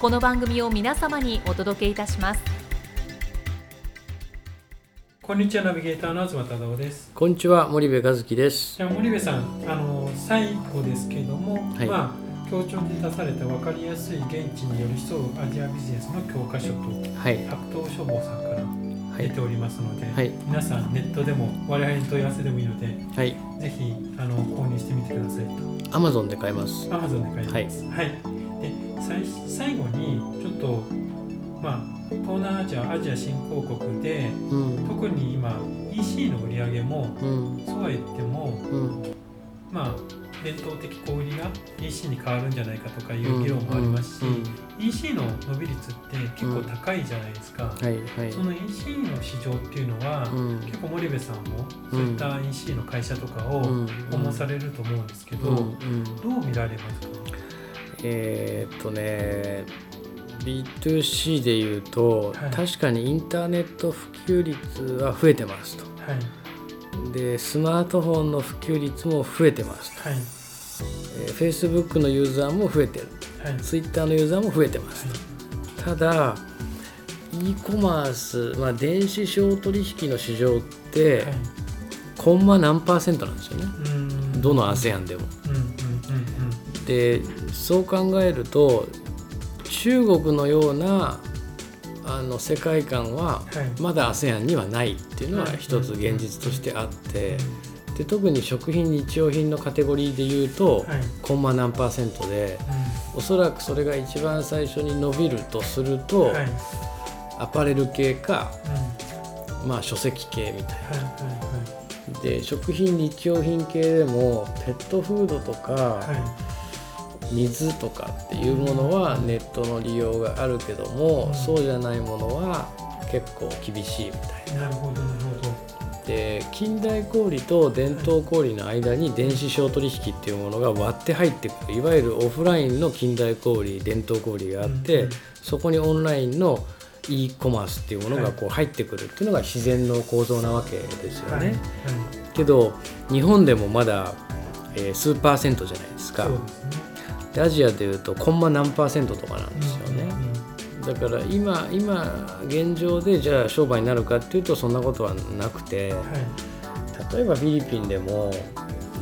この番組を皆様にお届けいたします。こんにちはナビゲーターの東忠夫です。こんにちは森部和樹です。じゃあ森部さんあの最後ですけども、はい。まあ協調で出された分かりやすい現地に寄り添うアジアビジネスの教科書とはい。白桃書房さんからはい。出ておりますので、はい。皆さんネットでも我々に問い合わせでもいいのではい。ぜひあの購入してみてくださいと。アマゾンで買います。Amazon で書いてます。はい。で最最後にちょっとまあ東南アジアアジア新興国でうん。特に今 EC の売り上げもうん。そうは言ってもうん。まあ伝統的小売りが EC に変わるんじゃないかとかいう議論もありますし、うん。EC の伸び率って結構高いじゃないですか。はいはい。その EC の市場っていうのは、うん。結構森部さんもそういった EC の会社とかをうん。訪問されると思うんですけど、どう見られますか？えーっとね B2C で言うと、はい。確かにインターネット普及率は増えてますと。はい。でスマートフォンの普及率も増えてますと、はい。えー、Facebook のユーザーも増えてる。はい。Twitter のユーザーも増えてますと、ただ e コマース、まあ、電子商取引の市場って、はい。コンマ何パーセントなんですよね。うん。どの ASEAN でも。でそう考えると中国のようなあの世界観はまだ ASEAN にはないっていうのはうん一つ現実としてあってで特に食品日用品のカテゴリーで言うとはい。コンマ何パーセントでおそらくそれが一番最初に伸びるとするうんとアパレル系かうん。まあ書籍系みたいな。で食品日用品系でもペットフードとか、水とかっていうものはネットの利用があるけども、うん。そうじゃないものは結構厳しいみたいな。るほどなるほど。なで近代小売と伝統小売の間に電子商取引っていうものが割って入ってくる。いわゆるオフラインの近代小売伝統小売があって、うんそこにオンラインの e コマースっていうものはい。がこう入ってくるっていうのが自然の構造なわけですよね。はいはい。けど日本でもまだ、えー数パーセントじゃないですかアジアでいうとコンマ何パーセントとかなんですよね。だから今今現状でじゃあ商売になるかっていうとそんなことはなくてはい例えばフィリピンでも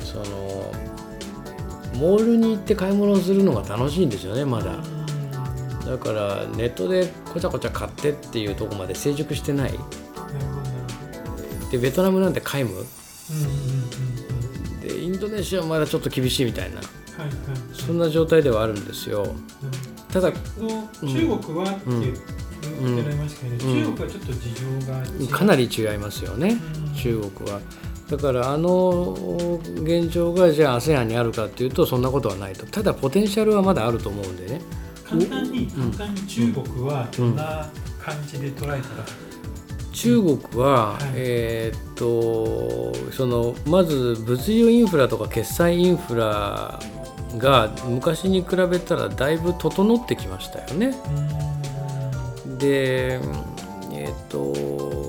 そのモールに行って買い物をするのが楽しいんですよねまだ。だからネットでこちゃこちゃ買ってっていうとこまで成熟してない。でベトナムなんて皆無でインドネシアはまだちょっと厳しいみたいな。はいはいそんな状態ではあるんですよ。ただ中国はって言ってましたけど、うん。中国はちょっと事情がかなり違いますよねうん。中国は。だからあの現状がじゃあ ASEAN にあるかっていうとそんなことはないと。ただポテンシャルはまだあると思うんでね。簡単に簡単に中国はどんな感じで捉えたら、中国は、はい。えーっとそのまず物流インフラとか決済インフラが昔に比べたらだいぶ整ってきましたよね。でえーっと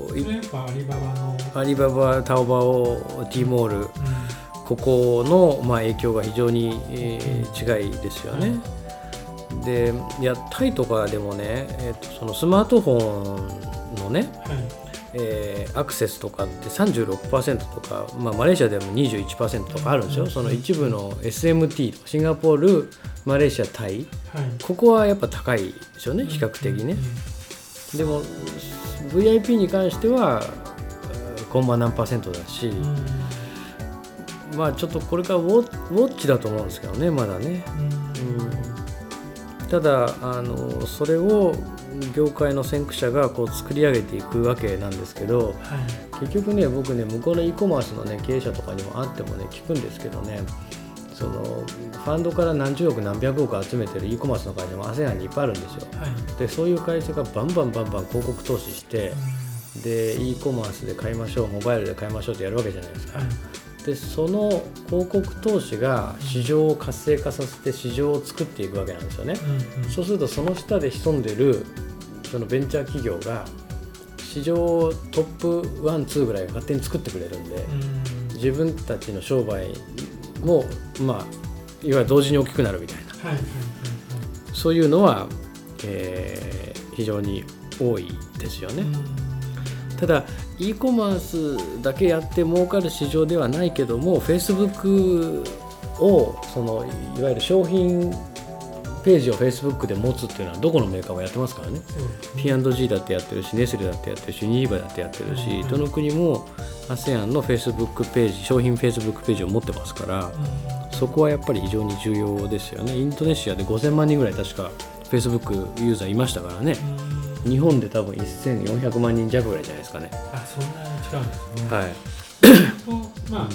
それやっぱアリババの、アリババ、タオバオ、T モールここの、まあ、影響が非常に、えー違いですよね。でいやタイとかでもね、えーとそのスマートフォンのね、はいえーアクセスとかって36%とか、まあ、マレーシアでも21%とかあるんですよ、うん。その一部の SMT とかシンガポールマレーシアタイ。はい。ここはやっぱ高いですよね比較的ね。うんうんでも VIP に関してはコンマ何パーセントだし、まあちょっとこれからウォウォッチだと思うんですけどねまだね、ただあのそれを業界の先駆者がこう作り上げていくわけなんですけど、はい。結局ね僕ね向こうの e コマースのね経営者とかにも会ってもね聞くんですけどねそのファンドから何十億何百億集めてる e コマースの会社も ASEAN にいっぱいあるんですよ。はい。でそういう会社がバンバンバンバン広告投資してで e コマースで買いましょうモバイルで買いましょうってやるわけじゃないですか。はいでその広告投資が市場を活性化させて市場を作っていくわけなんですよね。うんうん。そうするとその下で潜んでるそのベンチャー企業が市場トップ1、2ぐらい勝手に作ってくれるんで、うん。自分たちの商売も、まあ、いわゆる同時に大きくなるみたいな。はいそういうのは、えー非常に多いですよね。はいただ e コマースだけやって儲かる市場ではないけども Facebook をそのいわゆる商品ページを Facebook で持つっていうのはどこのメーカーもやってますからね。そうですね P&G だってやってるしネスレだってやってるしユニリバだってやってるし、うん。どの国も ASEAN の Facebook ページ商品 Facebook ページを持ってますからうん。そこはやっぱり非常に重要ですよね。インドネシアで5000万人ぐらい確か Facebook ユーザーいましたからね。うん日本で多分1400万人弱ぐらいじゃないですかね。あそんなに違うんですね。はい。とまあ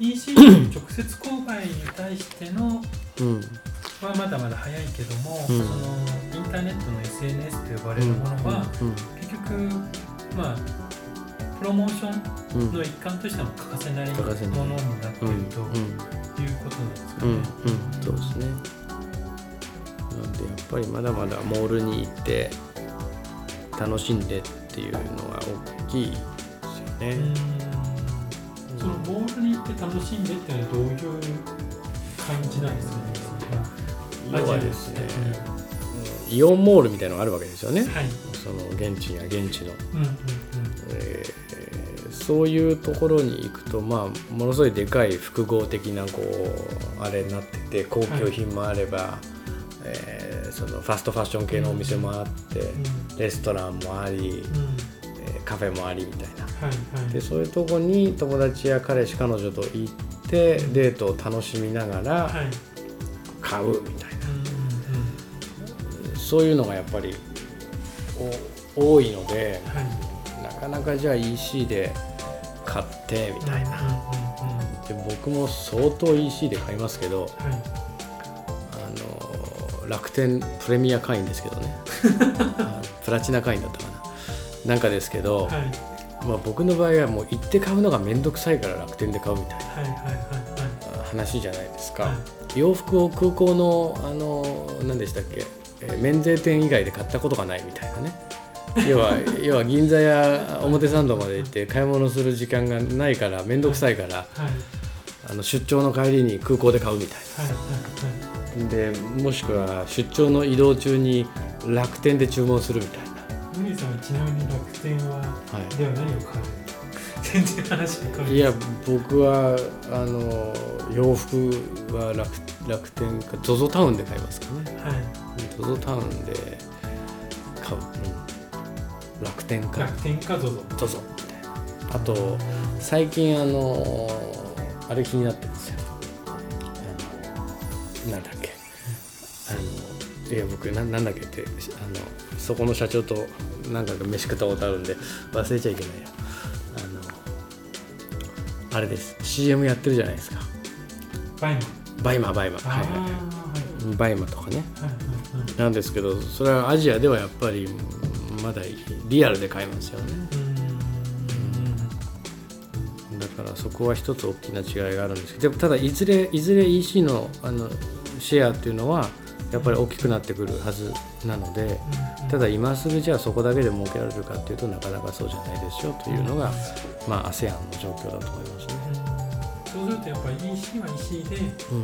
EC の直接購買に対してのうん。はまだまだ早いけども、うん。そのインターネットの SNS と呼ばれるものは、うん。結局まあプロモーションうんの一環としても欠かせないものになっているとうんいうことなんですかうん。ね。うん。そうですね。なんでやっぱりまだまだモールに行って楽しんでっていうのが大きいですよね、うん。そのモールに行って楽しんでっていうのはどういう感じなんですかね。要はですねイオンモールみたいなのがあるわけですよね。はい。その現地や現地の、うんうんうん。えーそういうところに行くとまあものすごいでかい複合的なこうあれになってて高級品もあれば、えーそのファストファッション系のお店もあって、レストランもあり、うんカフェもありみたいなはいはい。でそういうとこに友達や彼氏彼女と行ってデートを楽しみながらはい。買うみたいなそういうのがやっぱりお多いのでうんはい。なかなかじゃあ EC で買ってみたいなで僕も相当 EC で買いますけどはい。あの楽天プレミア会員ですけどねあ プラチナ会員だったかな。なんかですけど、はい。まあ、僕の場合はもう行って買うのが面倒くさいから楽天で買うみたいな話じゃないですか、はい。洋服を空港のあの何でしたっけ、えー免税店以外で買ったことがないみたいなね。要は要は銀座や表参道まで行って買い物する時間がないから面倒くさいからはい。はい。あの出張の帰りに空港で買うみたいはいはいなでもしくは出張の移動中に楽天で注文するみたいな。さんはちなみに楽天は、はい。では何を買う全然話が変わる。いや僕はあの洋服は楽楽天か ZOZO タウンで買いますかね。はい。ZOZO タウンで買う、うん。楽天か。楽天か ZOZO みたいなあと最近あのあれ気になってるんですよ。あのなんだっけいや僕ななんだっけってあのそこの社長と何回か飯食ったことあるんで忘れちゃいけないよ。あのあれです。CM やってるじゃないですか。 BUYMA。ン BUYMA BUYMA。はいはい。はい BUYMA とかね。はいはいなんですけどそれはアジアではやっぱりまだリアルで買いますよね。うん。だからそこは一つ大きな違いがあるんですけどでもただいずれいずれ EC のあのシェアっていうのはやっぱり大きくなってくるはずなのでただ今すぐじゃあそこだけで儲けられるかっていうとなかなかそうじゃないですよというのが、まあ、ASEAN の状況だと思いますね。そうするとやっぱり EC は EC でうん、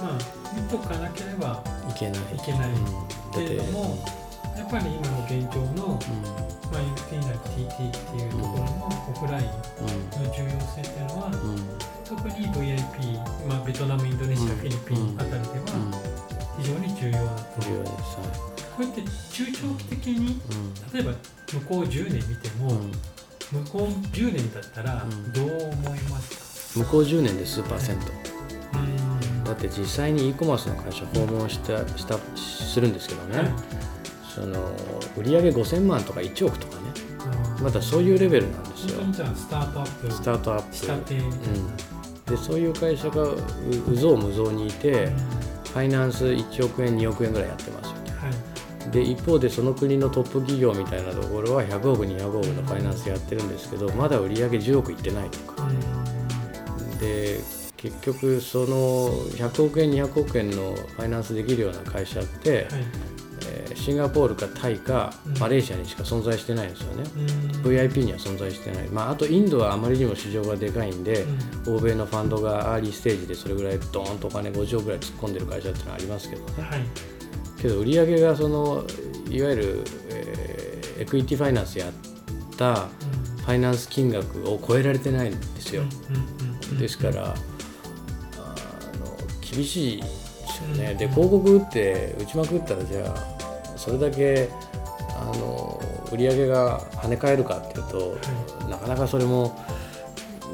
まあ見とかなければいけない。いけない。うん、だけれどもやっぱり今の現状の、まあ、言っていない TT っていうところのオフラインうん。の重要性っていうのはうん。うん特に VIP、まあ、ベトナムインドネシア、うん。フィリピンあたりでは非常に重要なうん重要です。こうやって中長期的にはい例えば向こう10年見ても、うん。向こう10年だったらうん。どう思います向こう10年で数パーセントか、うん。だって実際に e コマースの会社訪問したしたするんですけどね、はい。その売上5000万とか1億とかね。まだそういうレベルなんですよ。スタートアップ。スタートアップ。したてみたいな、でそういう会社がううぞうむぞうにいて、うんファイナンス1億円2億円ぐらいやってますよはい。で一方でその国のトップ企業みたいなところは100億200億のファイナンスやってるんですけどまだ売上10億いってないとか。で結局その100億円200億円のファイナンスできるような会社って、シンガポールかタイかうん。マレーシアにしか存在してないんですよね、うん。VIP には存在してない、まあ、あとインドはあまりにも市場がでかいんで、欧米のファンドがアーリーステージでそれぐらいドーンとお金50億ぐらい突っ込んでる会社っていうのはありますけどね。はい。けど売り上げがそのいわゆる、えーエクイティファイナンスやったファイナンス金額を超えられてないんですよ、ですからあの厳しいですよね、うん。で広告打って打ちまくったらじゃあそれだけあの売り上げが跳ね返るかっていうと、なかなかそれも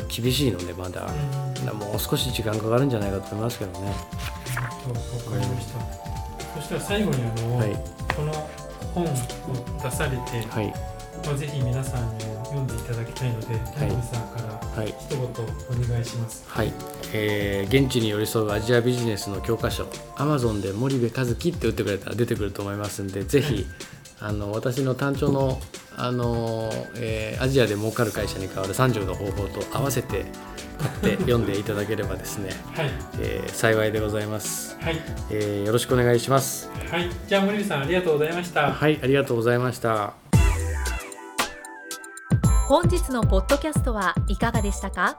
厳しいのでまだ、もう少し時間かかるんじゃないかと思いますけどね。わかりました。そしたら最後にあの、はい。この本を出されて、はい。まあ、ぜひ皆さんにも読んでいただきたいので、い。田辺さんからはい。一言お願いします。はい、えー現地に寄り添うアジアビジネスの教科書 Amazon で森部和樹って打ってくれたら出てくると思いますんでぜひ、あの私の単調のあの、えーアジアで儲かる会社に代わる30の方法と合わせて買って読んでいただければですね、はい、えー幸いでございます、はい、えーよろしくお願いします。はい、じゃあ森部さんありがとうございました。はいありがとうございました。本日のポッドキャストはいかがでしたか？